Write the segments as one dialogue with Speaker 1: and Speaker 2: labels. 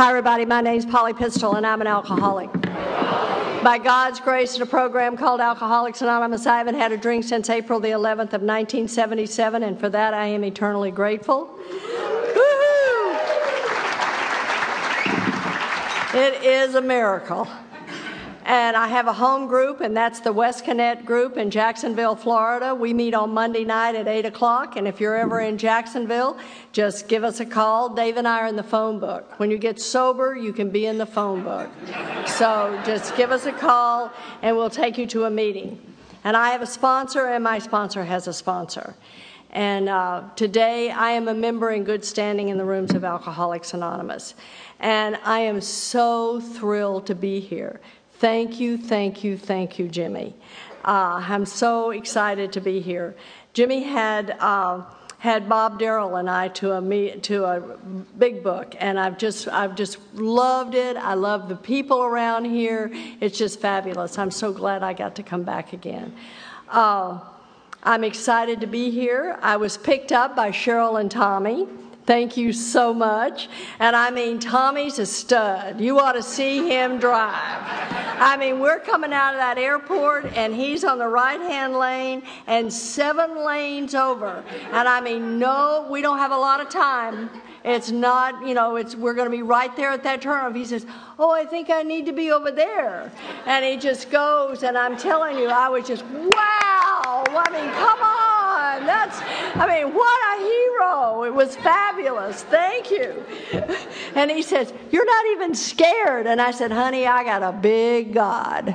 Speaker 1: Hi, everybody. My name's Polly Pistol, and I'm an alcoholic. By God's grace, in a program called Alcoholics Anonymous, I haven't had a drink since April the 11th of 1977, and for that I am eternally grateful. It is a miracle. And I have a home group, and that's the West Connect group in Jacksonville, Florida. We meet on Monday night at 8 o'clock, and if you're ever in Jacksonville, just give us a call. Dave and I are in the phone book. When you get sober, you can be in the phone book. So just give us a call, and we'll take you to a meeting. And I have a sponsor, and my sponsor has a sponsor. And uh, today I am a member in good standing in the rooms of Alcoholics Anonymous. And I am so thrilled to be here. Thank you, thank you, thank you, Jimmy. Uh, I'm so excited to be here. Jimmy had. Uh, had Bob Darrell and I to a to a big book, and I've just I've just loved it. I love the people around here. It's just fabulous. I'm so glad I got to come back again. Uh, I'm excited to be here. I was picked up by Cheryl and Tommy. Thank you so much. And I mean, Tommy's a stud. You ought to see him drive. I mean, we're coming out of that airport and he's on the right hand lane and seven lanes over. And I mean, no, we don't have a lot of time. It's not, you know, it's we're going to be right there at that turnoff. He says, "Oh, I think I need to be over there," and he just goes. And I'm telling you, I was just, wow! I mean, come on that's, I mean, what a hero. It was fabulous. Thank you. And he says, You're not even scared. And I said, Honey, I got a big God.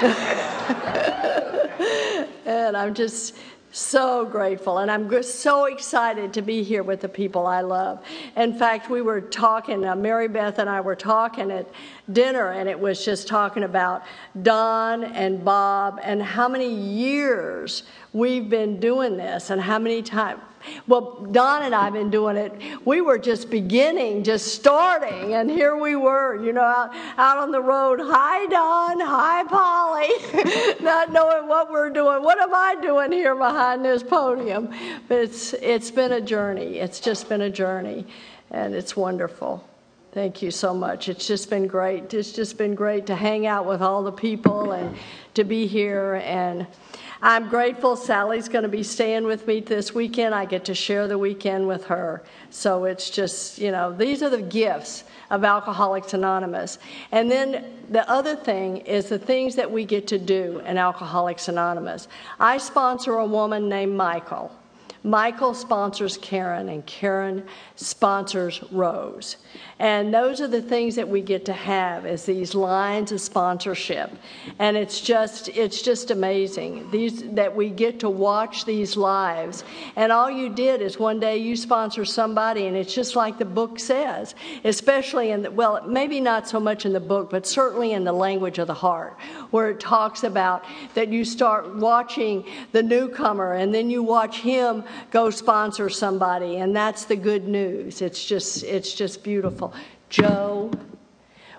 Speaker 1: and I'm just so grateful and i'm so excited to be here with the people i love. In fact we were talking uh, mary beth and i were talking at dinner and it was just talking about don and bob and how many years we've been doing this and how many times well, Don and I have been doing it. We were just beginning, just starting, and here we were, you know, out, out on the road. Hi, Don. Hi, Polly. Not knowing what we're doing. What am I doing here behind this podium? But it's it's been a journey. It's just been a journey, and it's wonderful. Thank you so much. It's just been great. It's just been great to hang out with all the people and to be here and. I'm grateful Sally's going to be staying with me this weekend. I get to share the weekend with her. So it's just, you know, these are the gifts of Alcoholics Anonymous. And then the other thing is the things that we get to do in Alcoholics Anonymous. I sponsor a woman named Michael. Michael sponsors Karen, and Karen sponsors Rose. And those are the things that we get to have is these lines of sponsorship. And it's just it's just amazing. These that we get to watch these lives. And all you did is one day you sponsor somebody and it's just like the book says, especially in the well, maybe not so much in the book, but certainly in the language of the heart, where it talks about that you start watching the newcomer and then you watch him go sponsor somebody and that's the good news. It's just it's just beautiful. Joe,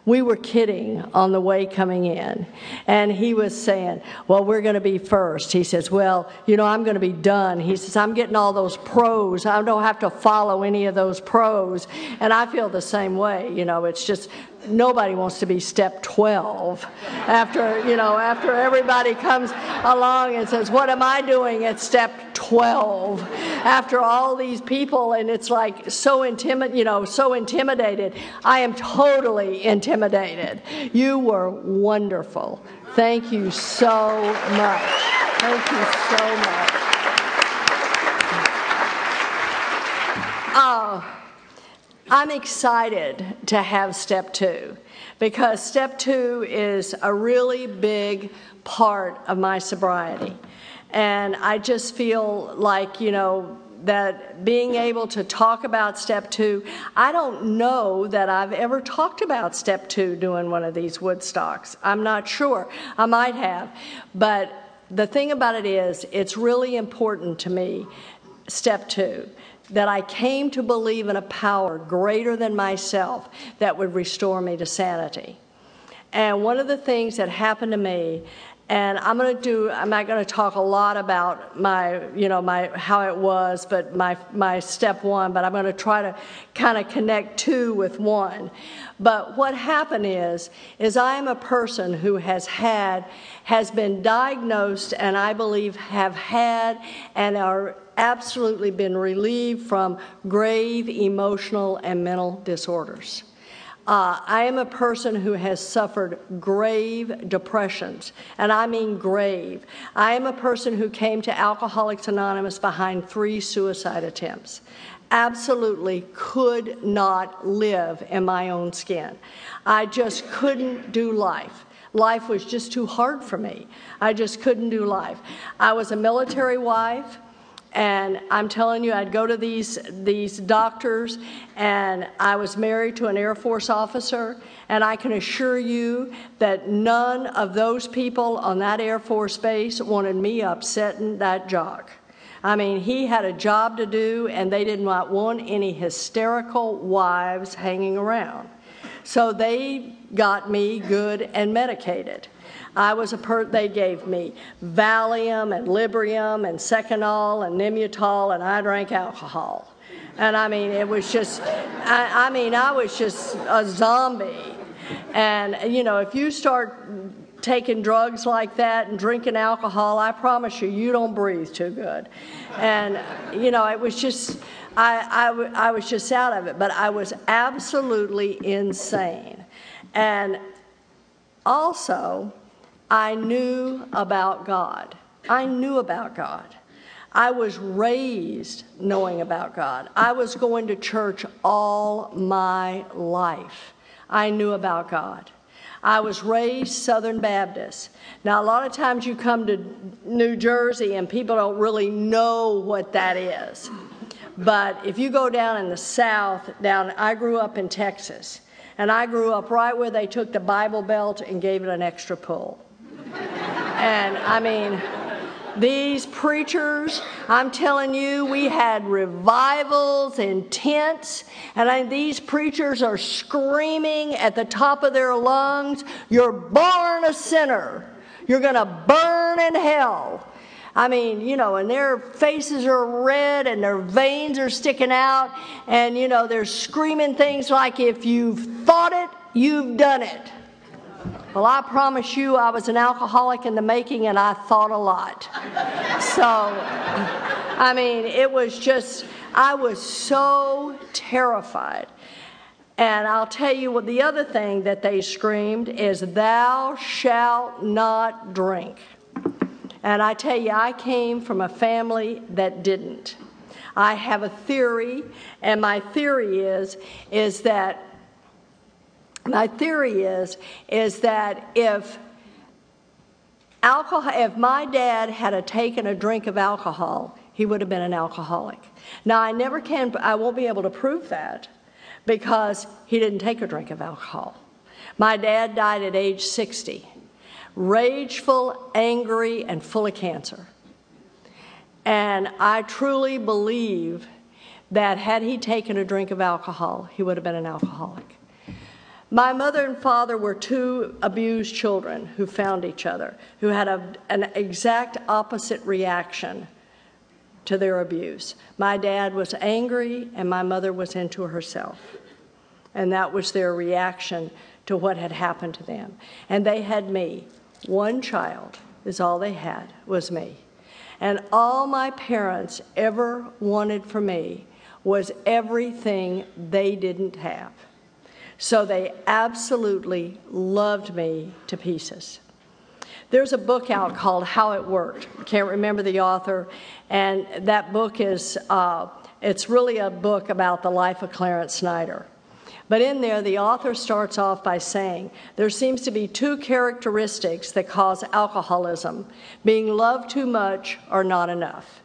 Speaker 1: we were kidding on the way coming in. And he was saying, Well, we're going to be first. He says, Well, you know, I'm going to be done. He says, I'm getting all those pros. I don't have to follow any of those pros. And I feel the same way. You know, it's just nobody wants to be step 12 after you know after everybody comes along and says what am i doing at step 12 after all these people and it's like so intimid you know so intimidated. I am totally intimidated. You were wonderful. Thank you so much. Thank you so much. Oh I'm excited to have step two because step two is a really big part of my sobriety. And I just feel like, you know, that being able to talk about step two, I don't know that I've ever talked about step two doing one of these Woodstocks. I'm not sure. I might have. But the thing about it is, it's really important to me, step two that I came to believe in a power greater than myself that would restore me to sanity. And one of the things that happened to me and I'm going to do. I'm not going to talk a lot about my, you know, my how it was, but my my step one. But I'm going to try to kind of connect two with one. But what happened is, is I am a person who has had, has been diagnosed, and I believe have had, and are absolutely been relieved from grave emotional and mental disorders. Uh, I am a person who has suffered grave depressions, and I mean grave. I am a person who came to Alcoholics Anonymous behind three suicide attempts. Absolutely could not live in my own skin. I just couldn't do life. Life was just too hard for me. I just couldn't do life. I was a military wife. And I'm telling you, I'd go to these, these doctors, and I was married to an Air Force officer, and I can assure you that none of those people on that Air Force base wanted me upsetting that jock. I mean, he had a job to do, and they did not want any hysterical wives hanging around. So they got me good and medicated. I was a per they gave me Valium and Librium and Seconal and Nembutal, and I drank alcohol. And I mean, it was just, I, I mean, I was just a zombie. And, you know, if you start taking drugs like that and drinking alcohol, I promise you, you don't breathe too good. And, you know, it was just, I, I, I was just out of it. But I was absolutely insane. And also, I knew about God. I knew about God. I was raised knowing about God. I was going to church all my life. I knew about God. I was raised Southern Baptist. Now, a lot of times you come to New Jersey and people don't really know what that is. But if you go down in the South, down, I grew up in Texas, and I grew up right where they took the Bible Belt and gave it an extra pull. And I mean, these preachers, I'm telling you, we had revivals in tents, and I, these preachers are screaming at the top of their lungs, You're born a sinner. You're going to burn in hell. I mean, you know, and their faces are red and their veins are sticking out, and, you know, they're screaming things like, If you've thought it, you've done it. Well, I promise you, I was an alcoholic in the making and I thought a lot. So, I mean, it was just, I was so terrified. And I'll tell you what the other thing that they screamed is, Thou shalt not drink. And I tell you, I came from a family that didn't. I have a theory, and my theory is, is that my theory is is that if alcohol if my dad had taken a drink of alcohol he would have been an alcoholic. Now i never can i won't be able to prove that because he didn't take a drink of alcohol. My dad died at age 60 rageful angry and full of cancer. And i truly believe that had he taken a drink of alcohol he would have been an alcoholic my mother and father were two abused children who found each other, who had a, an exact opposite reaction to their abuse. My dad was angry, and my mother was into herself. And that was their reaction to what had happened to them. And they had me. One child is all they had, was me. And all my parents ever wanted for me was everything they didn't have. So they absolutely loved me to pieces. There's a book out called How It Worked. Can't remember the author, and that book is uh, it's really a book about the life of Clarence Snyder. But in there, the author starts off by saying there seems to be two characteristics that cause alcoholism being loved too much or not enough.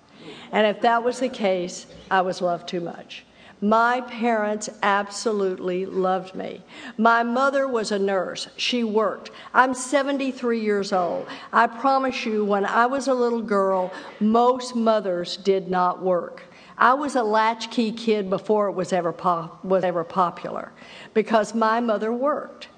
Speaker 1: And if that was the case, I was loved too much. My parents absolutely loved me. My mother was a nurse. She worked. I'm 73 years old. I promise you, when I was a little girl, most mothers did not work. I was a latchkey kid before it was ever, was ever popular because my mother worked.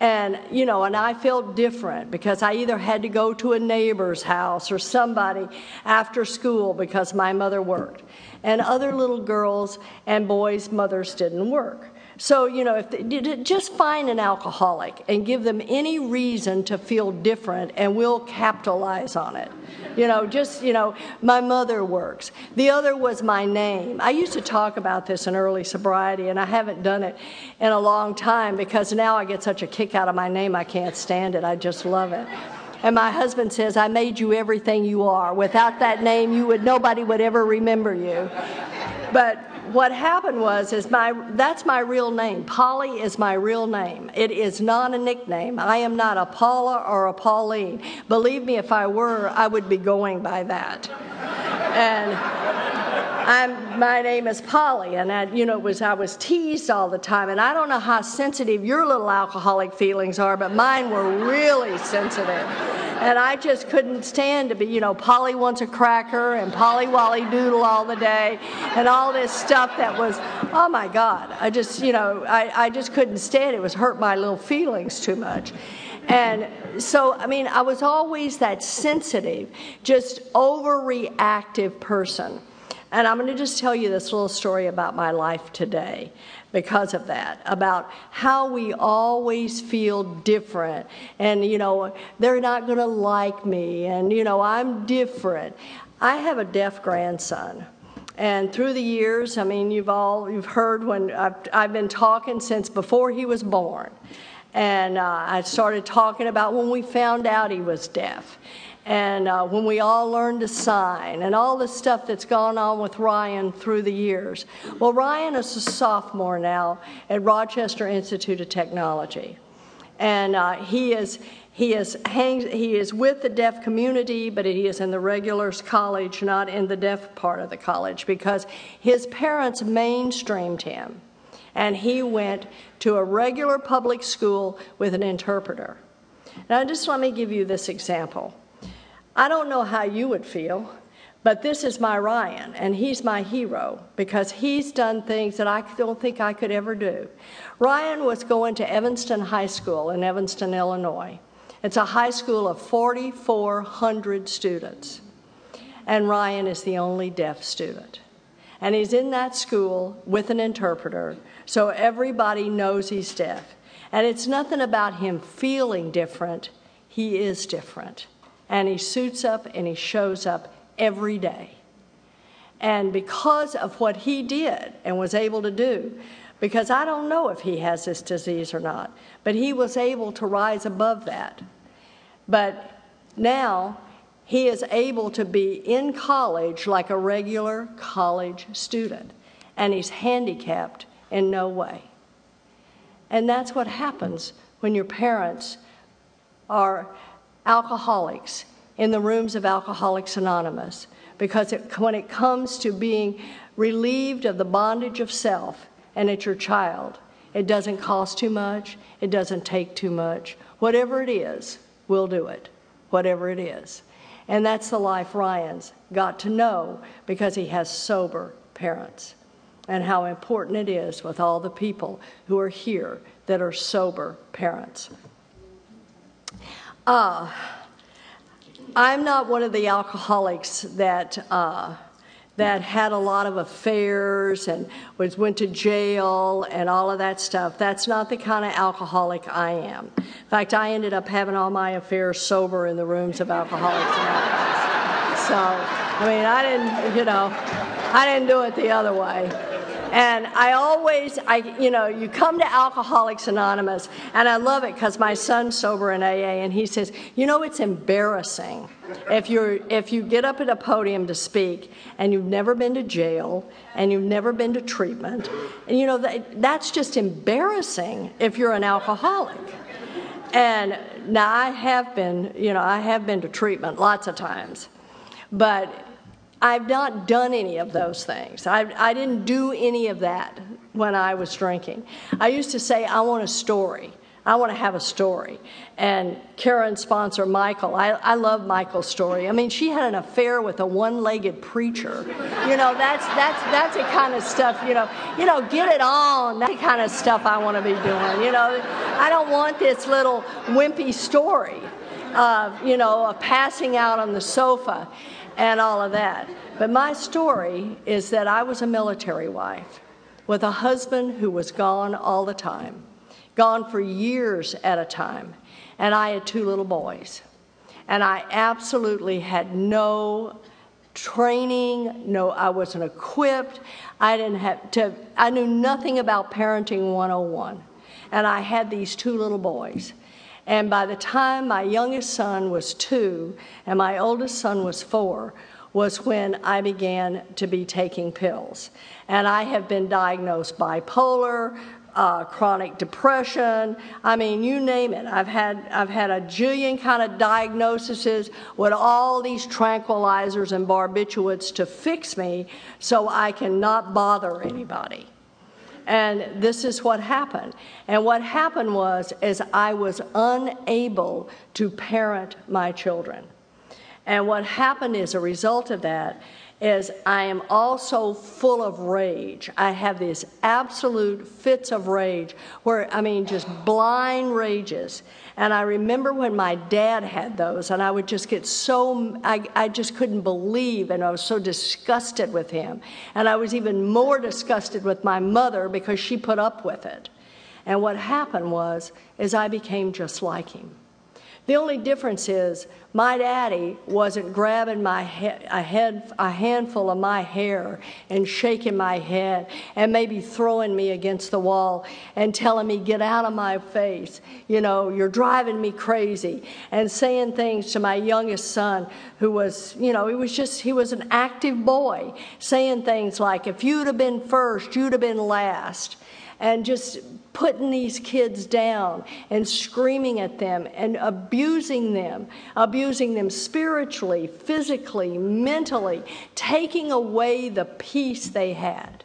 Speaker 1: And, you know, and I felt different because I either had to go to a neighbor's house or somebody after school because my mother worked. And other little girls and boys' mothers didn't work. So, you know, if they, just find an alcoholic and give them any reason to feel different, and we'll capitalize on it. You know, just, you know, my mother works. The other was my name. I used to talk about this in early sobriety, and I haven't done it in a long time because now I get such a kick out of my name, I can't stand it. I just love it. And my husband says, I made you everything you are. Without that name, you would nobody would ever remember you. But what happened was is my that's my real name. Polly is my real name. It is not a nickname. I am not a Paula or a Pauline. Believe me, if I were, I would be going by that. and I'm, my name is Polly, and I, you know, was I was teased all the time, and I don't know how sensitive your little alcoholic feelings are, but mine were really sensitive. And I just couldn't stand to be, you know, Polly wants a cracker and Polly Wolly Doodle all the day and all this stuff that was, oh my God. I just, you know, I, I just couldn't stand it. It was hurt my little feelings too much. And so, I mean, I was always that sensitive, just overreactive person. And I'm going to just tell you this little story about my life today because of that, about how we always feel different. And, you know, they're not going to like me, and, you know, I'm different. I have a deaf grandson. And through the years, I mean, you've all you've heard when I've, I've been talking since before he was born, and uh, I started talking about when we found out he was deaf, and uh, when we all learned to sign and all the stuff that's gone on with Ryan through the years. Well, Ryan is a sophomore now at Rochester Institute of Technology. And uh, he is he is he is with the deaf community, but he is in the regulars college, not in the deaf part of the college, because his parents mainstreamed him, and he went to a regular public school with an interpreter. Now, just let me give you this example. I don't know how you would feel, but this is my Ryan, and he's my hero because he's done things that I don't think I could ever do. Ryan was going to Evanston High School in Evanston, Illinois. It's a high school of 4,400 students, and Ryan is the only deaf student. And he's in that school with an interpreter, so everybody knows he's deaf. And it's nothing about him feeling different, he is different and he suits up and he shows up every day. And because of what he did and was able to do, because I don't know if he has this disease or not, but he was able to rise above that. But now he is able to be in college like a regular college student, and he's handicapped in no way. And that's what happens when your parents are alcoholics in the rooms of Alcoholics Anonymous because it, when it comes to being relieved of the bondage of self and it's your child, it doesn't cost too much, it doesn't take too much. Whatever it is, we'll do it, whatever it is. And that's the life Ryan's got to know because he has sober parents and how important it is with all the people who are here that are sober parents. Uh, I'm not one of the alcoholics that uh, that had a lot of affairs and was went to jail and all of that stuff. That's not the kind of alcoholic I am. In fact, I ended up having all my affairs sober in the rooms of Alcoholics. So, I mean, I didn't, you know, I didn't do it the other way. And I always, I, you know, you come to Alcoholics Anonymous, and I love it because my son's sober in AA, and he says, you know, it's embarrassing if you're if you get up at a podium to speak and you've never been to jail and you've never been to treatment, and you know that, that's just embarrassing if you're an alcoholic. And now I have been, you know, I have been to treatment lots of times, but I've not done any of those things. I, I didn't do any of that when I was drinking. I used to say, I want a story. I want to have a story. And Karen's sponsor, Michael, I, I love Michael's story. I mean, she had an affair with a one-legged preacher. You know, that's that's that's the kind of stuff. You know, you know, get it on. That kind of stuff I want to be doing. You know, I don't want this little wimpy story. Of, you know, of passing out on the sofa and all of that. But my story is that I was a military wife with a husband who was gone all the time gone for years at a time. And I had two little boys. And I absolutely had no training, no, I wasn't equipped. I didn't have to, I knew nothing about parenting 101. And I had these two little boys. And by the time my youngest son was two and my oldest son was four, was when I began to be taking pills. And I have been diagnosed bipolar, uh, chronic depression. I mean, you name it. I've had I've had a jillion kind of diagnoses with all these tranquilizers and barbiturates to fix me so I can not bother anybody. And this is what happened. And what happened was is I was unable to parent my children. And what happened as a result of that is I am also full of rage. I have these absolute fits of rage where, I mean, just blind rages. And I remember when my dad had those, and I would just get so, I, I just couldn't believe, and I was so disgusted with him. And I was even more disgusted with my mother because she put up with it. And what happened was, is I became just like him. The only difference is my daddy wasn't grabbing my he- a, head, a handful of my hair and shaking my head and maybe throwing me against the wall and telling me, Get out of my face. You know, you're driving me crazy. And saying things to my youngest son, who was, you know, he was just, he was an active boy, saying things like, If you'd have been first, you'd have been last. And just putting these kids down and screaming at them and abusing them, abusing them spiritually, physically, mentally, taking away the peace they had.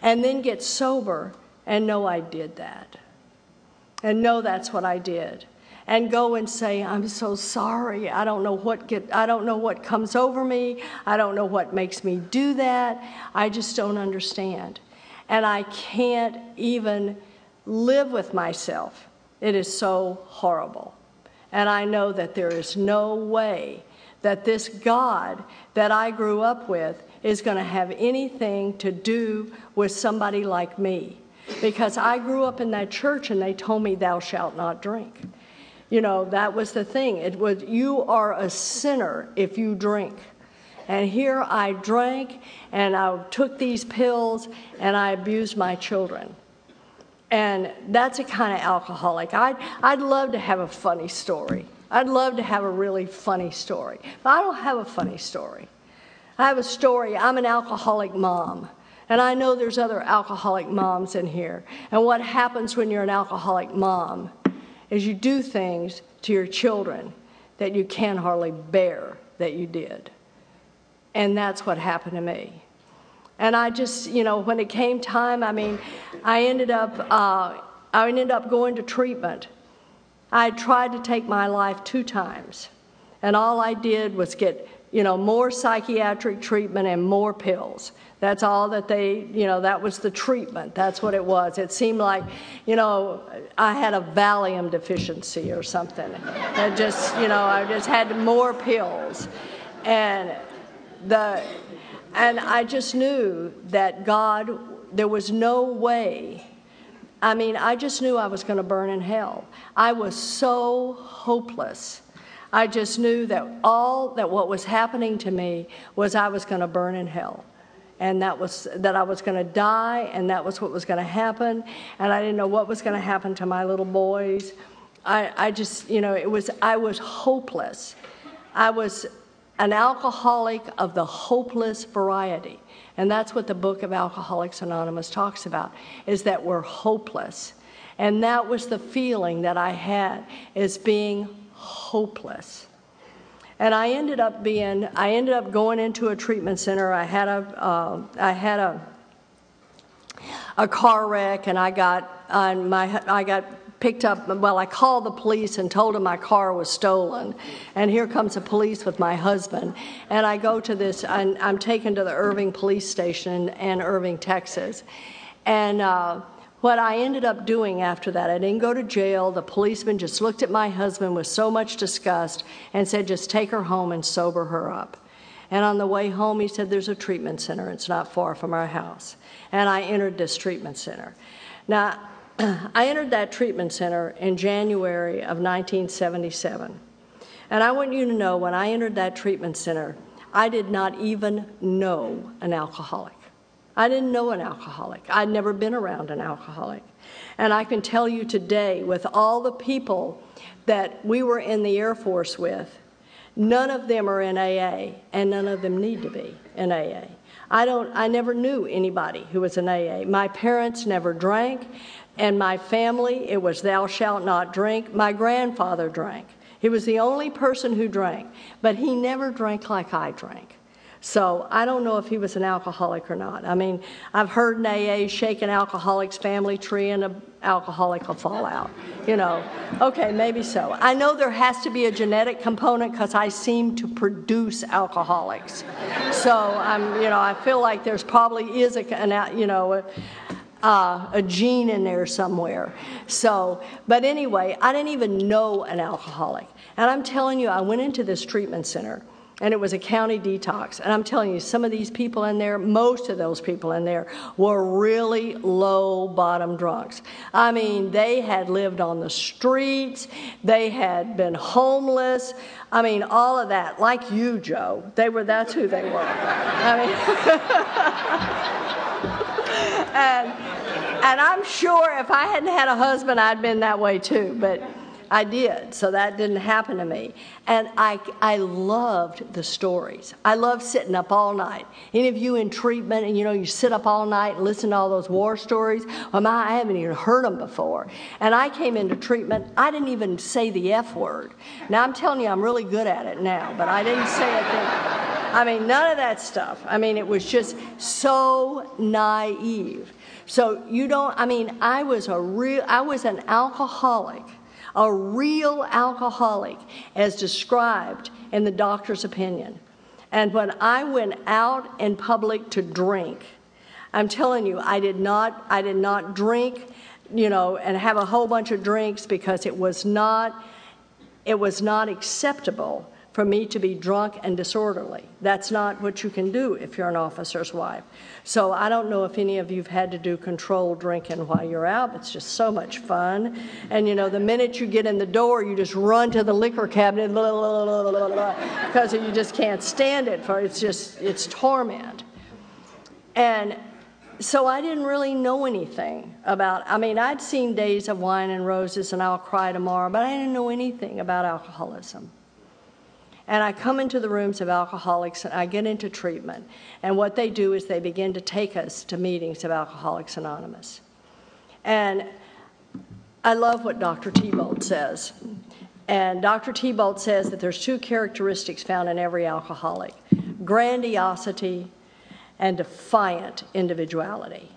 Speaker 1: And then get sober and know I did that. And know that's what I did. And go and say, I'm so sorry. I don't know what get I don't know what comes over me. I don't know what makes me do that. I just don't understand and I can't even live with myself. It is so horrible. And I know that there is no way that this God that I grew up with is going to have anything to do with somebody like me. Because I grew up in that church and they told me, Thou shalt not drink. You know, that was the thing. It was, you are a sinner if you drink. And here I drank and I took these pills and I abused my children. And that's a kind of alcoholic. I'd, I'd love to have a funny story. I'd love to have a really funny story. But I don't have a funny story. I have a story. I'm an alcoholic mom. And I know there's other alcoholic moms in here. And what happens when you're an alcoholic mom is you do things to your children that you can hardly bear that you did. And that's what happened to me. And I just, you know, when it came time, I mean, I ended up, uh, I ended up going to treatment. I tried to take my life two times, and all I did was get, you know, more psychiatric treatment and more pills. That's all that they, you know, that was the treatment. That's what it was. It seemed like, you know, I had a Valium deficiency or something. And just, you know, I just had more pills. And the, and I just knew that God, there was no way. I mean, I just knew I was going to burn in hell. I was so hopeless. I just knew that all that what was happening to me was I was going to burn in hell. And that was that I was going to die, and that was what was going to happen. And I didn't know what was going to happen to my little boys. I, I just, you know, it was I was hopeless. I was an alcoholic of the hopeless variety. And that's what the book of Alcoholics Anonymous talks about, is that we're hopeless. And that was the feeling that I had as being hopeless. And I ended up being, I ended up going into a treatment center. I had a, uh, I had a, a car wreck, and I got, uh, my, I got picked up, well, I called the police and told them my car was stolen. And here comes the police with my husband. And I go to this, and I'm taken to the Irving police station in Irving, Texas. And uh, what I ended up doing after that, I didn't go to jail. The policeman just looked at my husband with so much disgust and said, just take her home and sober her up. And on the way home, he said, There's a treatment center. It's not far from our house. And I entered this treatment center. Now, I entered that treatment center in January of 1977. And I want you to know when I entered that treatment center, I did not even know an alcoholic. I didn't know an alcoholic. I'd never been around an alcoholic. And I can tell you today, with all the people that we were in the Air Force with, none of them are in AA, and none of them need to be in AA. I don't I never knew anybody who was an AA. My parents never drank. And my family, it was thou shalt not drink. My grandfather drank. He was the only person who drank, but he never drank like I drank. So I don't know if he was an alcoholic or not. I mean, I've heard in AA shake an alcoholic's family tree and an alcoholic will fall out. You know, okay, maybe so. I know there has to be a genetic component because I seem to produce alcoholics. So I'm, you know, I feel like there's probably is a, an, you know, a, uh, a gene in there somewhere. So, but anyway, I didn't even know an alcoholic. And I'm telling you, I went into this treatment center and it was a county detox. And I'm telling you, some of these people in there, most of those people in there, were really low bottom drunks. I mean, they had lived on the streets, they had been homeless. I mean, all of that, like you, Joe. They were, that's who they were. I mean, and, and I'm sure if I hadn't had a husband, I'd been that way too. But I did, so that didn't happen to me. And I, I loved the stories. I loved sitting up all night. Any of you in treatment, and you know, you sit up all night and listen to all those war stories? Well, my, I haven't even heard them before. And I came into treatment, I didn't even say the F word. Now, I'm telling you, I'm really good at it now, but I didn't say it then. I mean, none of that stuff. I mean, it was just so naive. So you don't, I mean, I was a real, I was an alcoholic, a real alcoholic as described in the doctor's opinion. And when I went out in public to drink, I'm telling you, I did not, I did not drink, you know, and have a whole bunch of drinks because it was not, it was not acceptable for me to be drunk and disorderly. That's not what you can do if you're an officer's wife. So I don't know if any of you've had to do controlled drinking while you're out. It's just so much fun. And you know, the minute you get in the door, you just run to the liquor cabinet because you just can't stand it. For it's just it's torment. And so I didn't really know anything about. I mean, I'd seen Days of Wine and Roses and I'll Cry Tomorrow, but I didn't know anything about alcoholism. And I come into the rooms of alcoholics and I get into treatment. And what they do is they begin to take us to meetings of Alcoholics Anonymous. And I love what Dr. Tiebout says. And Dr. Tiebout says that there's two characteristics found in every alcoholic grandiosity and defiant individuality.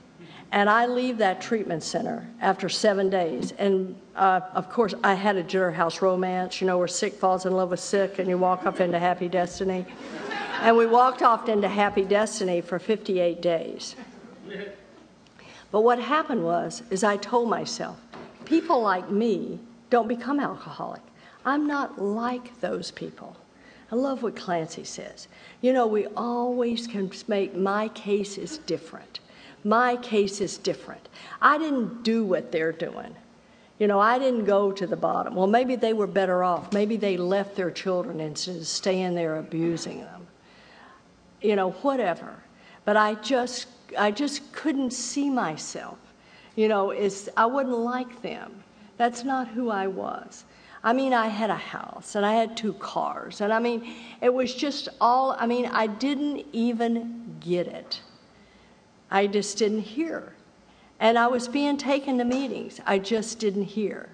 Speaker 1: And I leave that treatment center after seven days. And uh, of course, I had a jailhouse romance, you know, where sick falls in love with sick and you walk off into happy destiny. And we walked off into happy destiny for 58 days. But what happened was, is I told myself, people like me don't become alcoholic. I'm not like those people. I love what Clancy says. You know, we always can make my case is different. My case is different. I didn't do what they're doing. You know, I didn't go to the bottom. Well, maybe they were better off. Maybe they left their children instead of staying there abusing them. You know, whatever. But I just, I just couldn't see myself. You know, it's, I wouldn't like them. That's not who I was. I mean, I had a house and I had two cars. And I mean, it was just all, I mean, I didn't even get it. I just didn't hear. And I was being taken to meetings. I just didn't hear.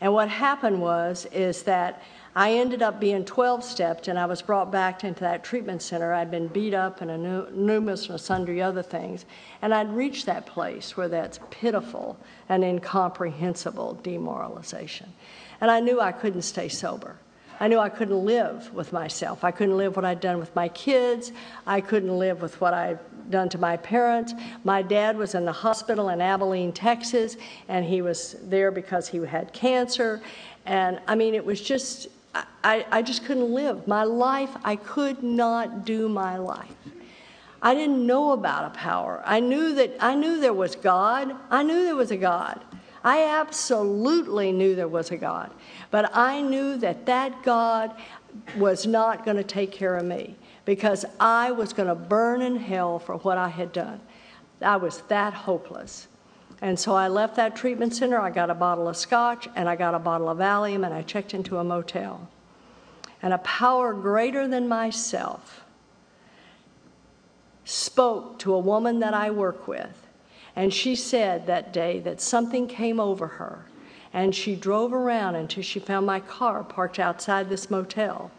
Speaker 1: And what happened was is that I ended up being 12 stepped, and I was brought back into that treatment center. I'd been beat up and a numerous and sundry other things, and I'd reached that place where that's pitiful and incomprehensible demoralization. And I knew I couldn't stay sober. I knew I couldn't live with myself. I couldn't live what I'd done with my kids. I couldn't live with what I'd done to my parents. My dad was in the hospital in Abilene, Texas, and he was there because he had cancer. And I mean, it was just, I, I just couldn't live. My life, I could not do my life. I didn't know about a power. I knew that I knew there was God. I knew there was a God. I absolutely knew there was a God. But I knew that that God was not going to take care of me because I was going to burn in hell for what I had done. I was that hopeless. And so I left that treatment center. I got a bottle of scotch and I got a bottle of Valium and I checked into a motel. And a power greater than myself spoke to a woman that I work with. And she said that day that something came over her. And she drove around until she found my car parked outside this motel.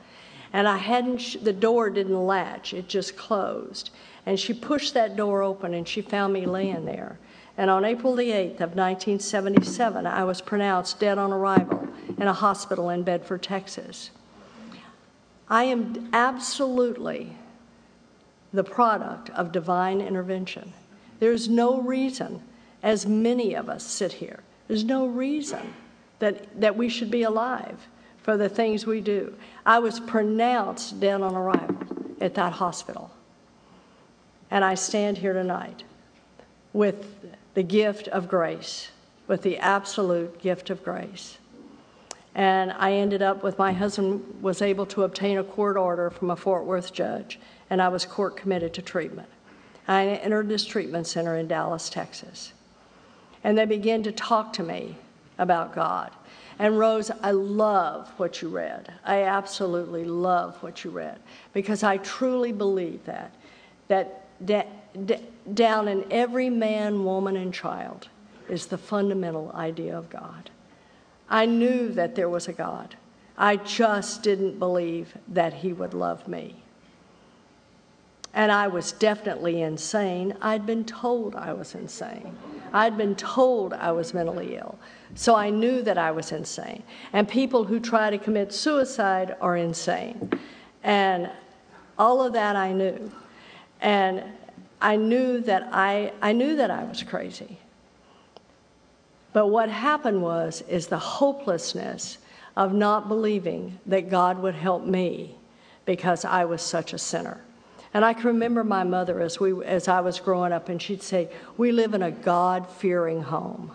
Speaker 1: And I hadn't, the door didn't latch, it just closed. And she pushed that door open and she found me laying there. And on April the 8th of 1977, I was pronounced dead on arrival in a hospital in Bedford, Texas. I am absolutely the product of divine intervention. There's no reason, as many of us sit here, there's no reason that, that we should be alive for the things we do. I was pronounced dead on arrival at that hospital. And I stand here tonight with the gift of grace, with the absolute gift of grace. And I ended up with my husband was able to obtain a court order from a Fort Worth judge, and I was court committed to treatment. I entered this treatment center in Dallas, Texas. And they began to talk to me about God. And Rose, I love what you read. I absolutely love what you read because I truly believe that that, that d- down in every man, woman, and child is the fundamental idea of God. I knew that there was a God. I just didn't believe that He would love me. And I was definitely insane. I'd been told I was insane. I'd been told I was mentally ill. So I knew that I was insane. And people who try to commit suicide are insane. And all of that I knew. And I knew that I, I knew that I was crazy. But what happened was is the hopelessness of not believing that God would help me because I was such a sinner. And I can remember my mother as we as I was growing up and she'd say, "We live in a God-fearing home."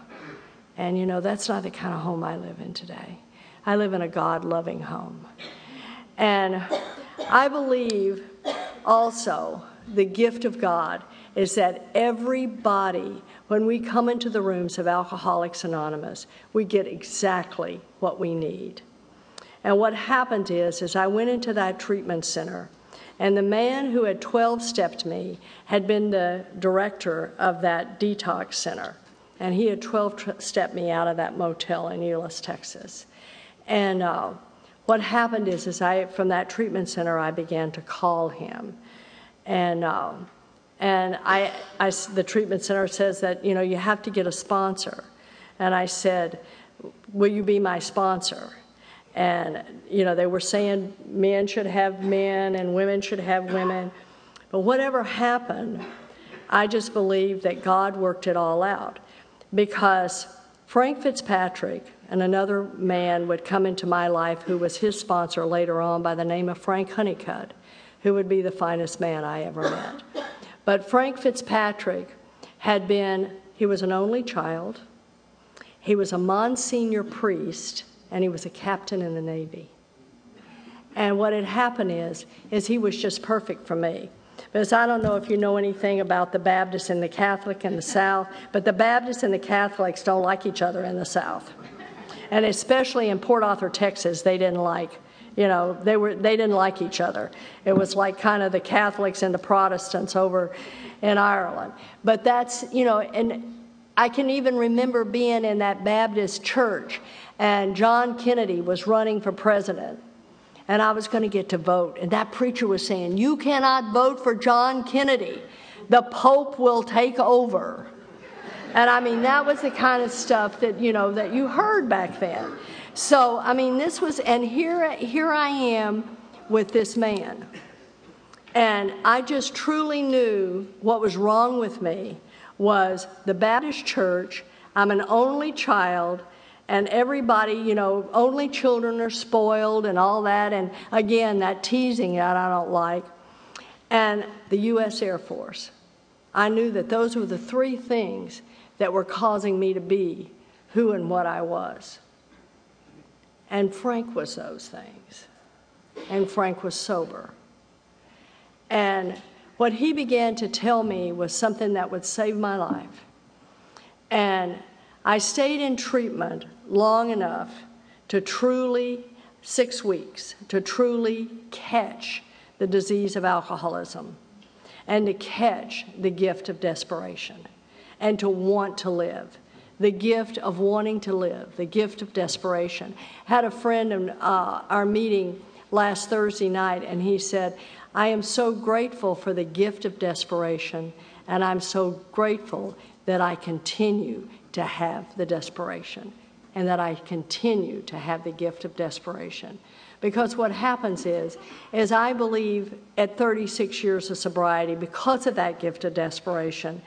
Speaker 1: And you know, that's not the kind of home I live in today. I live in a God-loving home. And I believe also the gift of God is that everybody, when we come into the rooms of Alcoholics Anonymous, we get exactly what we need. And what happened is, is I went into that treatment center, and the man who had 12 stepped me had been the director of that detox center. And he had 12 stepped me out of that motel in Euless, Texas. And uh, what happened is, is I, from that treatment center, I began to call him. And uh, and I, I, the treatment center says that, you know, you have to get a sponsor. And I said, Will you be my sponsor? And, you know, they were saying men should have men and women should have women. But whatever happened, I just believe that God worked it all out. Because Frank Fitzpatrick and another man would come into my life who was his sponsor later on by the name of Frank Honeycutt, who would be the finest man I ever met. But Frank Fitzpatrick had been, he was an only child, he was a Monsignor priest, and he was a captain in the Navy. And what had happened is, is he was just perfect for me. Because I don't know if you know anything about the Baptists and the Catholic in the South, but the Baptists and the Catholics don't like each other in the South. And especially in Port Arthur, Texas, they didn't like you know they were they didn't like each other it was like kind of the catholics and the protestants over in ireland but that's you know and i can even remember being in that baptist church and john kennedy was running for president and I was going to get to vote. And that preacher was saying, You cannot vote for John Kennedy. The Pope will take over. And I mean, that was the kind of stuff that, you know, that you heard back then. So, I mean, this was, and here, here I am with this man. And I just truly knew what was wrong with me was the Baptist church. I'm an only child, and everybody, you know, only children are spoiled and all that. And again, that teasing that I don't like. And the U.S. Air Force. I knew that those were the three things that were causing me to be who and what I was. And Frank was those things. And Frank was sober. And what he began to tell me was something that would save my life. And I stayed in treatment long enough to truly, six weeks, to truly catch the disease of alcoholism and to catch the gift of desperation and to want to live. The gift of wanting to live, the gift of desperation. Had a friend in uh, our meeting last Thursday night, and he said, I am so grateful for the gift of desperation, and I'm so grateful that I continue to have the desperation and that I continue to have the gift of desperation. Because what happens is, is I believe at 36 years of sobriety, because of that gift of desperation,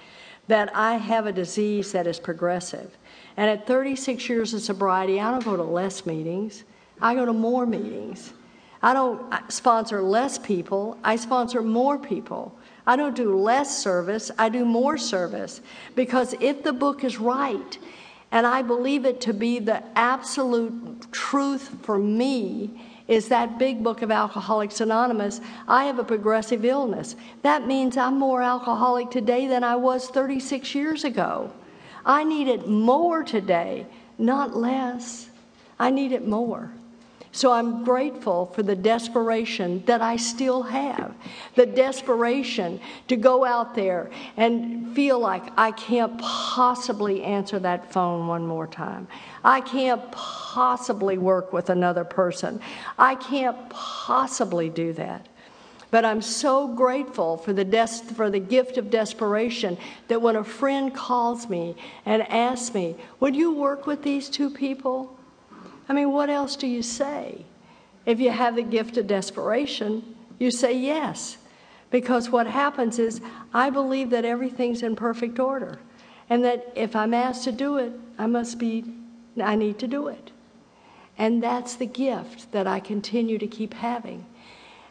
Speaker 1: that I have a disease that is progressive. And at 36 years of sobriety, I don't go to less meetings, I go to more meetings. I don't sponsor less people, I sponsor more people. I don't do less service, I do more service. Because if the book is right, and I believe it to be the absolute truth for me, is that big book of Alcoholics Anonymous. I have a progressive illness. That means I'm more alcoholic today than I was 36 years ago. I need it more today, not less. I need it more. So I'm grateful for the desperation that I still have. The desperation to go out there and feel like I can't possibly answer that phone one more time. I can't possibly work with another person. I can't possibly do that. But I'm so grateful for the, des- for the gift of desperation that when a friend calls me and asks me, Would you work with these two people? I mean, what else do you say? If you have the gift of desperation, you say yes. Because what happens is, I believe that everything's in perfect order. And that if I'm asked to do it, I must be, I need to do it. And that's the gift that I continue to keep having.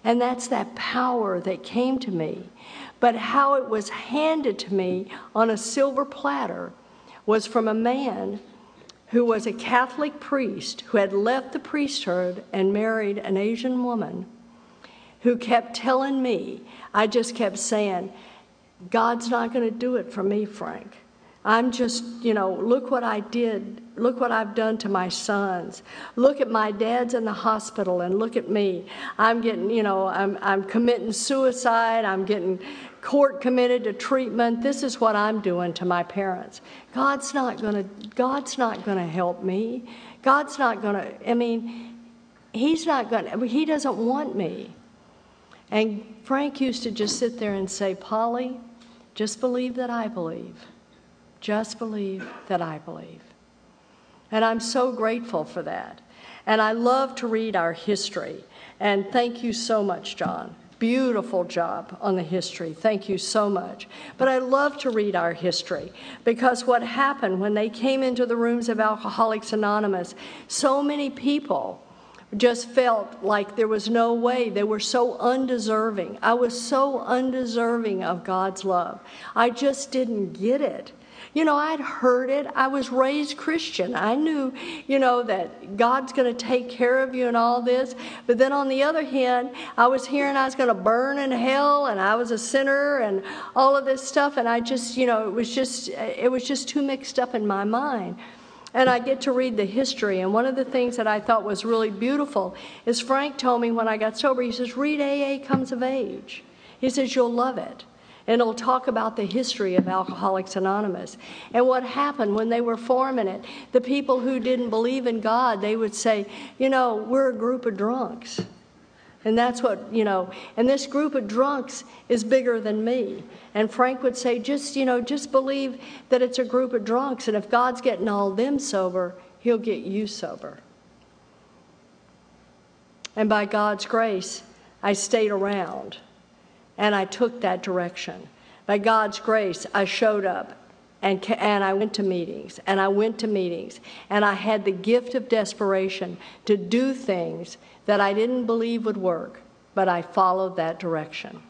Speaker 1: And that's that power that came to me. But how it was handed to me on a silver platter was from a man who was a Catholic priest who had left the priesthood and married an Asian woman who kept telling me, I just kept saying, God's not going to do it for me, Frank. I'm just, you know, look what I did. Look what I've done to my sons. Look at my dad's in the hospital and look at me. I'm getting, you know, I'm, I'm committing suicide. I'm getting court committed to treatment. This is what I'm doing to my parents. God's not going to God's not going to help me. God's not going to I mean, he's not going to he doesn't want me. And Frank used to just sit there and say, "Polly, just believe that I believe. Just believe that I believe." And I'm so grateful for that. And I love to read our history. And thank you so much, John. Beautiful job on the history. Thank you so much. But I love to read our history because what happened when they came into the rooms of Alcoholics Anonymous, so many people just felt like there was no way. They were so undeserving. I was so undeserving of God's love. I just didn't get it. You know, I'd heard it. I was raised Christian. I knew, you know, that God's going to take care of you and all this. But then on the other hand, I was hearing I was going to burn in hell and I was a sinner and all of this stuff. And I just, you know, it was just, it was just too mixed up in my mind. And I get to read the history. And one of the things that I thought was really beautiful is Frank told me when I got sober, he says, read AA Comes of Age. He says, you'll love it and it'll talk about the history of Alcoholics Anonymous and what happened when they were forming it. The people who didn't believe in God, they would say, you know, we're a group of drunks. And that's what, you know, and this group of drunks is bigger than me. And Frank would say, just, you know, just believe that it's a group of drunks. And if God's getting all them sober, he'll get you sober. And by God's grace, I stayed around and I took that direction. By God's grace, I showed up and, and I went to meetings and I went to meetings and I had the gift of desperation to do things that I didn't believe would work, but I followed that direction.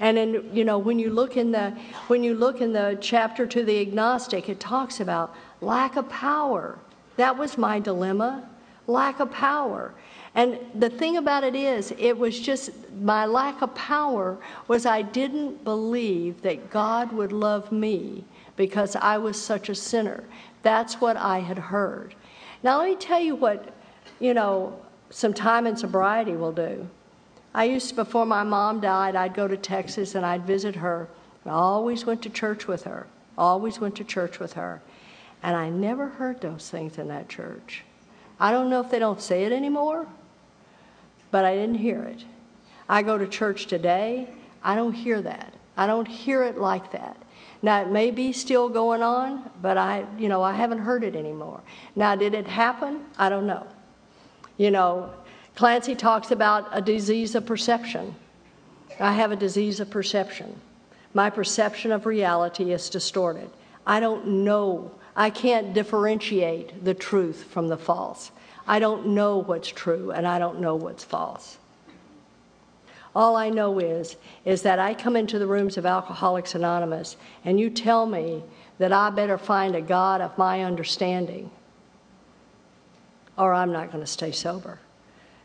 Speaker 1: And then, you know, when you look in the when you look in the chapter to the agnostic, it talks about lack of power. That was my dilemma, lack of power. And the thing about it is, it was just my lack of power was I didn't believe that God would love me because I was such a sinner. That's what I had heard. Now, let me tell you what, you know, some time in sobriety will do. I used to, before my mom died, I'd go to Texas and I'd visit her. I always went to church with her, always went to church with her. And I never heard those things in that church. I don't know if they don't say it anymore but I didn't hear it. I go to church today, I don't hear that. I don't hear it like that. Now it may be still going on, but I, you know, I haven't heard it anymore. Now did it happen? I don't know. You know, Clancy talks about a disease of perception. I have a disease of perception. My perception of reality is distorted. I don't know. I can't differentiate the truth from the false. I don't know what's true and I don't know what's false. All I know is is that I come into the rooms of Alcoholics Anonymous and you tell me that I better find a God of my understanding or I'm not going to stay sober.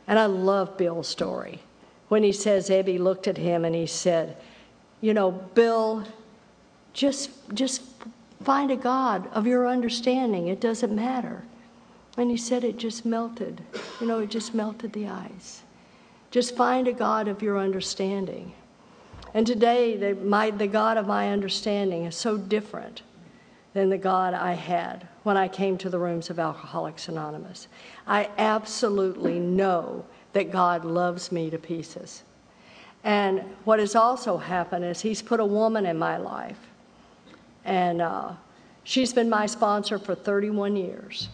Speaker 1: And I love Bill's story. When he says Ebby looked at him and he said, "You know, Bill, just just find a God of your understanding. It doesn't matter." And he said it just melted. You know, it just melted the ice. Just find a God of your understanding. And today, the, my, the God of my understanding is so different than the God I had when I came to the rooms of Alcoholics Anonymous. I absolutely know that God loves me to pieces. And what has also happened is He's put a woman in my life. And uh, she's been my sponsor for 31 years.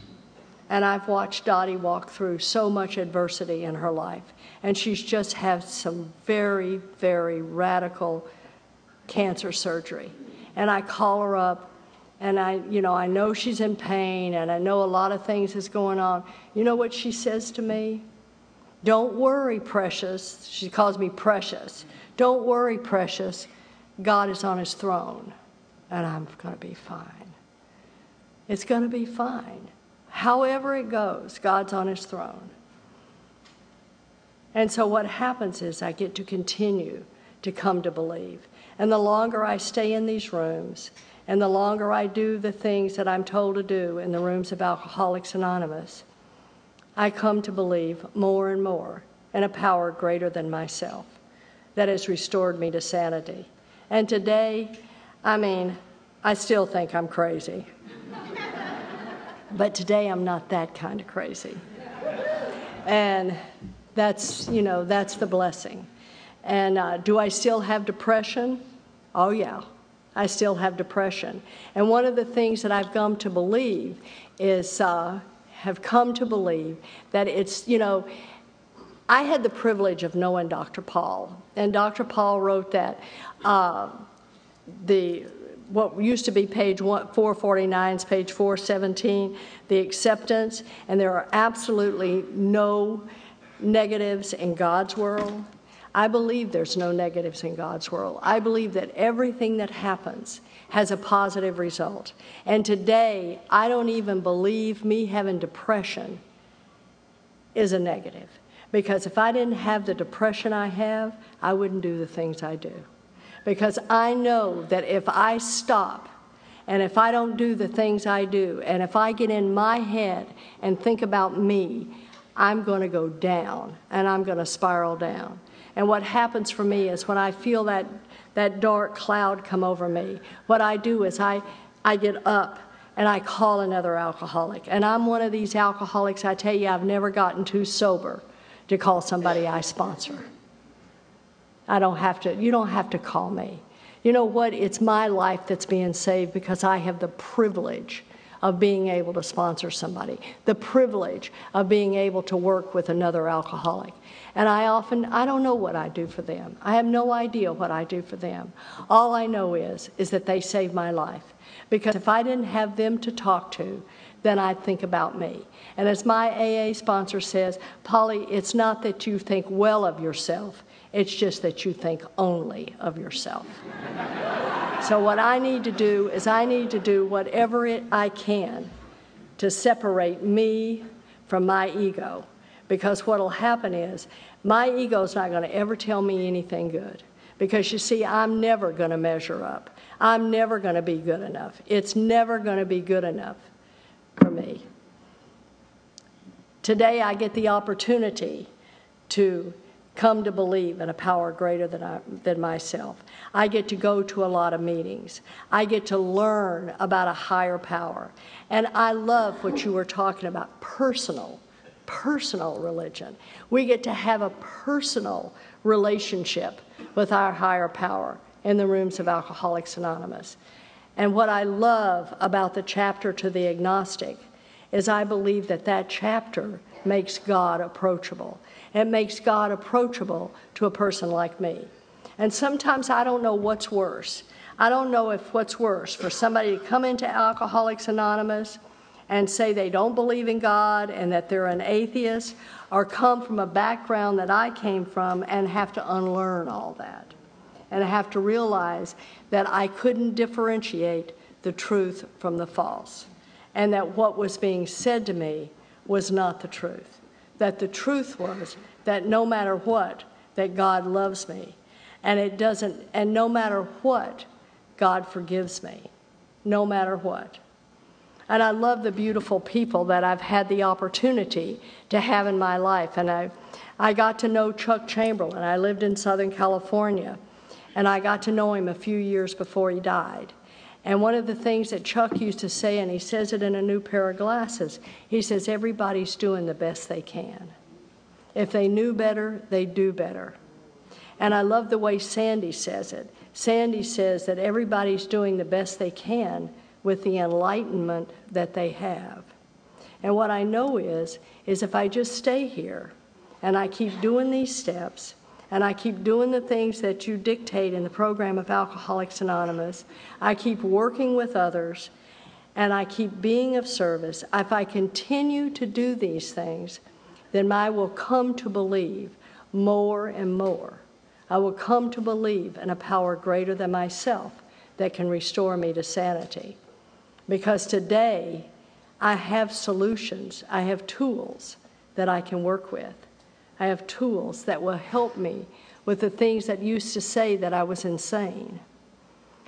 Speaker 1: And I've watched Dottie walk through so much adversity in her life. And she's just had some very, very radical cancer surgery. And I call her up and I, you know, I know she's in pain and I know a lot of things is going on. You know what she says to me? Don't worry, precious. She calls me precious. Don't worry, precious. God is on his throne and I'm going to be fine. It's going to be fine. However it goes, God's on his throne. And so what happens is I get to continue to come to believe. And the longer I stay in these rooms, and the longer I do the things that I'm told to do in the rooms of Alcoholics Anonymous, I come to believe more and more in a power greater than myself that has restored me to sanity. And today, I mean, I still think I'm crazy. But today I'm not that kind of crazy. And that's, you know, that's the blessing. And uh, do I still have depression? Oh, yeah, I still have depression. And one of the things that I've come to believe is, uh, have come to believe that it's, you know, I had the privilege of knowing Dr. Paul, and Dr. Paul wrote that uh, the what used to be page 449 is page 417, the acceptance, and there are absolutely no negatives in God's world. I believe there's no negatives in God's world. I believe that everything that happens has a positive result. And today, I don't even believe me having depression is a negative. Because if I didn't have the depression I have, I wouldn't do the things I do because I know that if I stop and if I don't do the things I do, and if I get in my head and think about me, I'm going to go down and I'm going to spiral down. And what happens for me is when I feel that, that dark cloud come over me, what I do is I, I get up and I call another alcoholic. And I'm one of these alcoholics, I tell you, I've never gotten too sober to call somebody I sponsor. I don't have to, you don't have to call me. You know what? It's my life that's being saved because I have the privilege of being able to sponsor somebody, the privilege of being able to work with another alcoholic. And I often, I don't know what I do for them. I have no idea what I do for them. All I know is, is that they saved my life. Because if I didn't have them to talk to, then I'd think about me. And as my AA sponsor says, Polly, it's not that you think well of yourself, it's just that you think only of yourself. so, what I need to do is, I need to do whatever it, I can to separate me from my ego. Because what will happen is, my ego is not going to ever tell me anything good. Because you see, I'm never going to measure up. I'm never going to be good enough. It's never going to be good enough for me. Today, I get the opportunity to come to believe in a power greater than, I, than myself. I get to go to a lot of meetings. I get to learn about a higher power. And I love what you were talking about personal, personal religion. We get to have a personal relationship with our higher power in the rooms of Alcoholics Anonymous. And what I love about the chapter to the agnostic is I believe that that chapter makes God approachable. It makes God approachable to a person like me. And sometimes I don't know what's worse. I don't know if what's worse for somebody to come into Alcoholics Anonymous and say they don't believe in God and that they're an atheist, or come from a background that I came from and have to unlearn all that. And I have to realize that I couldn't differentiate the truth from the false. And that what was being said to me was not the truth that the truth was that no matter what, that God loves me. And it doesn't, and no matter what, God forgives me. No matter what. And I love the beautiful people that I've had the opportunity to have in my life. And I, I got to know Chuck Chamberlain. I lived in Southern California. And I got to know him a few years before he died. And one of the things that Chuck used to say, and he says it in a new pair of glasses, he says, everybody's doing the best they can. If they knew better, they'd do better. And I love the way Sandy says it. Sandy says that everybody's doing the best they can with the enlightenment that they have. And what I know is, is if I just stay here and I keep doing these steps, and I keep doing the things that you dictate in the program of Alcoholics Anonymous. I keep working with others, and I keep being of service. If I continue to do these things, then I will come to believe more and more. I will come to believe in a power greater than myself that can restore me to sanity. Because today, I have solutions, I have tools that I can work with. I have tools that will help me with the things that used to say that I was insane.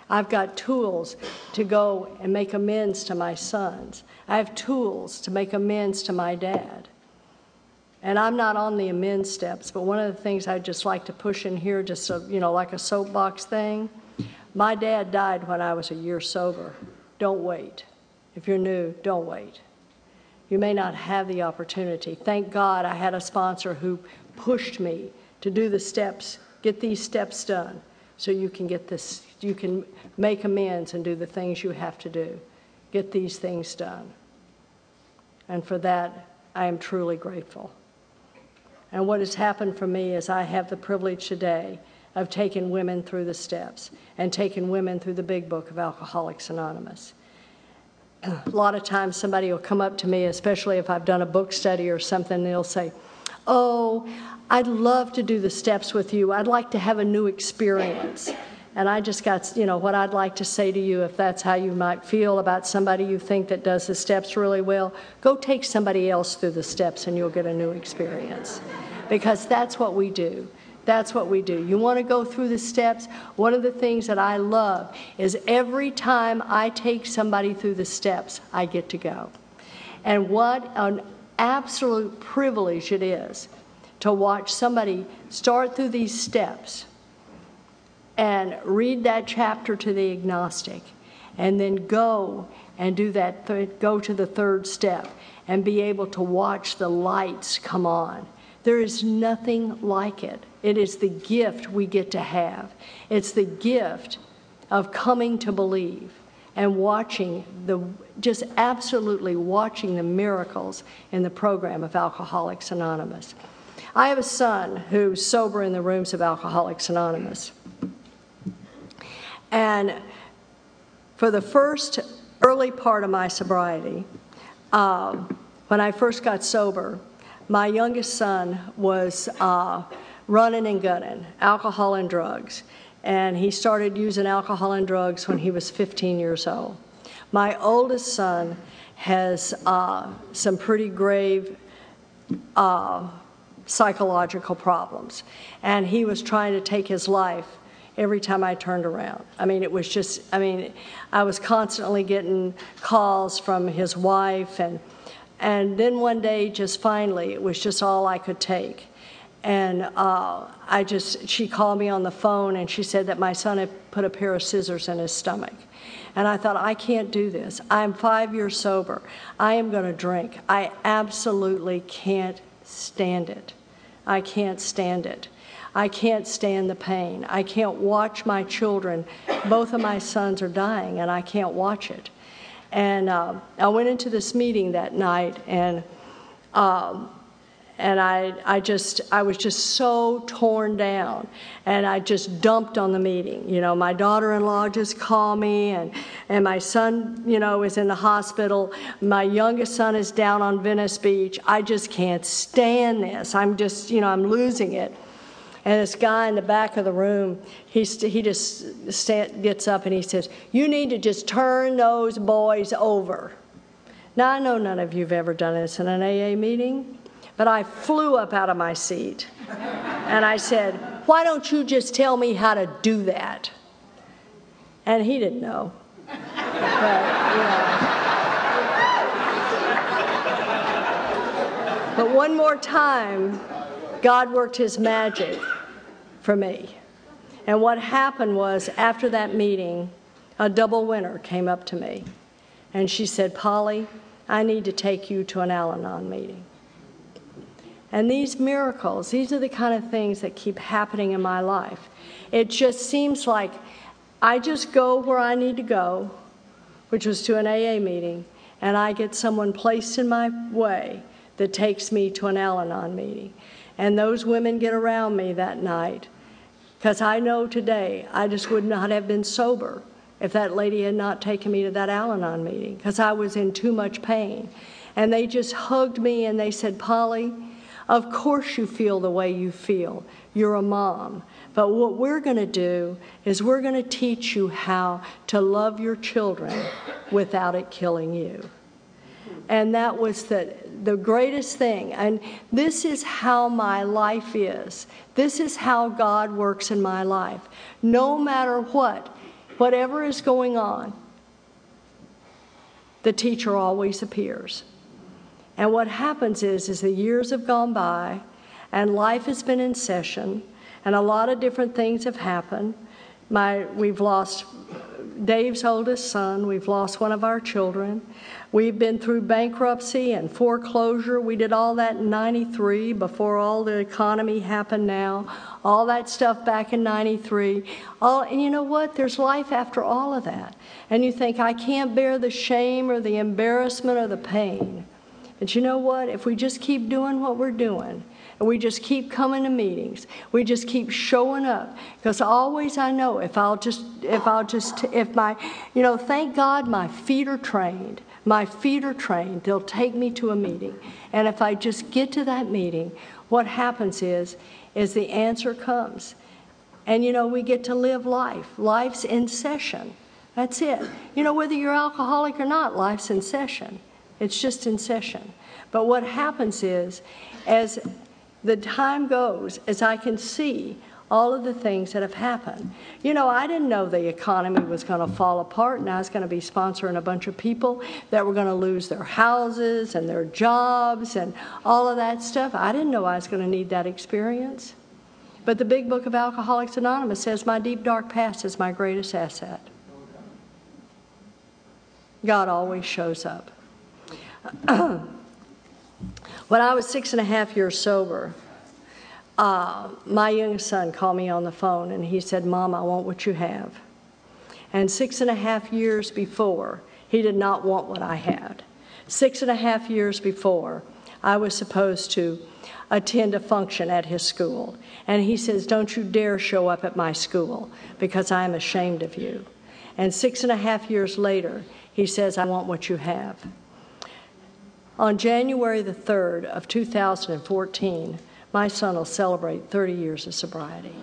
Speaker 1: I've got tools to go and make amends to my sons. I have tools to make amends to my dad. And I'm not on the amends steps, but one of the things I'd just like to push in here, just so, you know, like a soapbox thing. My dad died when I was a year sober. Don't wait. If you're new, don't wait you may not have the opportunity. Thank God I had a sponsor who pushed me to do the steps, get these steps done, so you can get this, you can make amends and do the things you have to do. Get these things done. And for that, I am truly grateful. And what has happened for me is I have the privilege today of taking women through the steps and taking women through the big book of Alcoholics Anonymous a lot of times somebody will come up to me, especially if I've done a book study or something, they'll say, Oh, I'd love to do the steps with you. I'd like to have a new experience. And I just got, you know, what I'd like to say to you, if that's how you might feel about somebody you think that does the steps really well, go take somebody else through the steps and you'll get a new experience. Because that's what we do. That's what we do. You want to go through the steps? One of the things that I love is every time I take somebody through the steps, I get to go. And what an absolute privilege it is to watch somebody start through these steps and read that chapter to the agnostic and then go and do that th- go to the third step and be able to watch the lights come on There is nothing like it. It is the gift we get to have. It's the gift of coming to believe and watching the just absolutely watching the miracles in the program of Alcoholics Anonymous. I have a son who's sober in the rooms of Alcoholics Anonymous. And for the first early part of my sobriety, uh, when I first got sober, my youngest son was uh, running and gunning, alcohol and drugs. And he started using alcohol and drugs when he was 15 years old. My oldest son has uh, some pretty grave uh, psychological problems. And he was trying to take his life every time I turned around. I mean, it was just, I mean, I was constantly getting calls from his wife and and then one day, just finally, it was just all I could take. And uh, I just, she called me on the phone and she said that my son had put a pair of scissors in his stomach. And I thought, I can't do this. I'm five years sober. I am going to drink. I absolutely can't stand it. I can't stand it. I can't stand the pain. I can't watch my children. Both of my sons are dying, and I can't watch it. And uh, I went into this meeting that night, and um, and I, I just I was just so torn down, and I just dumped on the meeting. You know, my daughter-in-law just called me, and and my son, you know, is in the hospital. My youngest son is down on Venice Beach. I just can't stand this. I'm just, you know, I'm losing it. And this guy in the back of the room, he, he just st- gets up and he says, You need to just turn those boys over. Now, I know none of you have ever done this in an AA meeting, but I flew up out of my seat and I said, Why don't you just tell me how to do that? And he didn't know. But. But one more time, God worked his magic for me. And what happened was, after that meeting, a double winner came up to me. And she said, Polly, I need to take you to an Al Anon meeting. And these miracles, these are the kind of things that keep happening in my life. It just seems like I just go where I need to go, which was to an AA meeting, and I get someone placed in my way that takes me to an Al Anon meeting. And those women get around me that night because I know today I just would not have been sober if that lady had not taken me to that Al Anon meeting because I was in too much pain. And they just hugged me and they said, Polly, of course you feel the way you feel. You're a mom. But what we're going to do is we're going to teach you how to love your children without it killing you. And that was the, the greatest thing. And this is how my life is. This is how God works in my life. No matter what, whatever is going on, the teacher always appears. And what happens is, is the years have gone by, and life has been in session, and a lot of different things have happened. My, we've lost Dave's oldest son. We've lost one of our children. We've been through bankruptcy and foreclosure. We did all that in 93 before all the economy happened now. All that stuff back in 93. All, and you know what? There's life after all of that. And you think, I can't bear the shame or the embarrassment or the pain. But you know what? If we just keep doing what we're doing, and we just keep coming to meetings. We just keep showing up because always I know if I'll just if I'll just if my you know thank God my feet are trained. My feet are trained. They'll take me to a meeting. And if I just get to that meeting, what happens is is the answer comes. And you know, we get to live life. Life's in session. That's it. You know, whether you're alcoholic or not, life's in session. It's just in session. But what happens is, as the time goes, as I can see all of the things that have happened. You know, I didn't know the economy was going to fall apart and I was going to be sponsoring a bunch of people that were going to lose their houses and their jobs and all of that stuff. I didn't know I was going to need that experience. But the big book of Alcoholics Anonymous says my deep dark past is my greatest asset. God always shows up. when I was six and a half years sober, uh, my youngest son called me on the phone and he said, Mom, I want what you have. And six and a half years before, he did not want what I had. Six and a half years before, I was supposed to attend a function at his school. And he says, Don't you dare show up at my school because I am ashamed of you. And six and a half years later, he says, I want what you have. On January the 3rd of 2014, my son will celebrate 30 years of sobriety.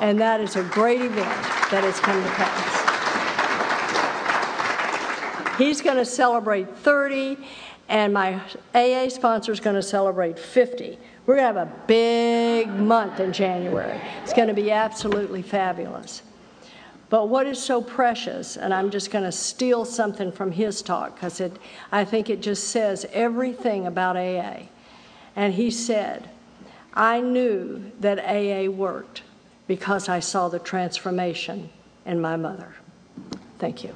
Speaker 1: And that is a great event that has come to pass. He's going to celebrate 30, and my AA sponsor is going to celebrate 50. We're going to have a big month in January. It's going to be absolutely fabulous. But what is so precious, and I'm just going to steal something from his talk because I think it just says everything about AA. And he said, I knew that AA worked because I saw the transformation in my mother. Thank you.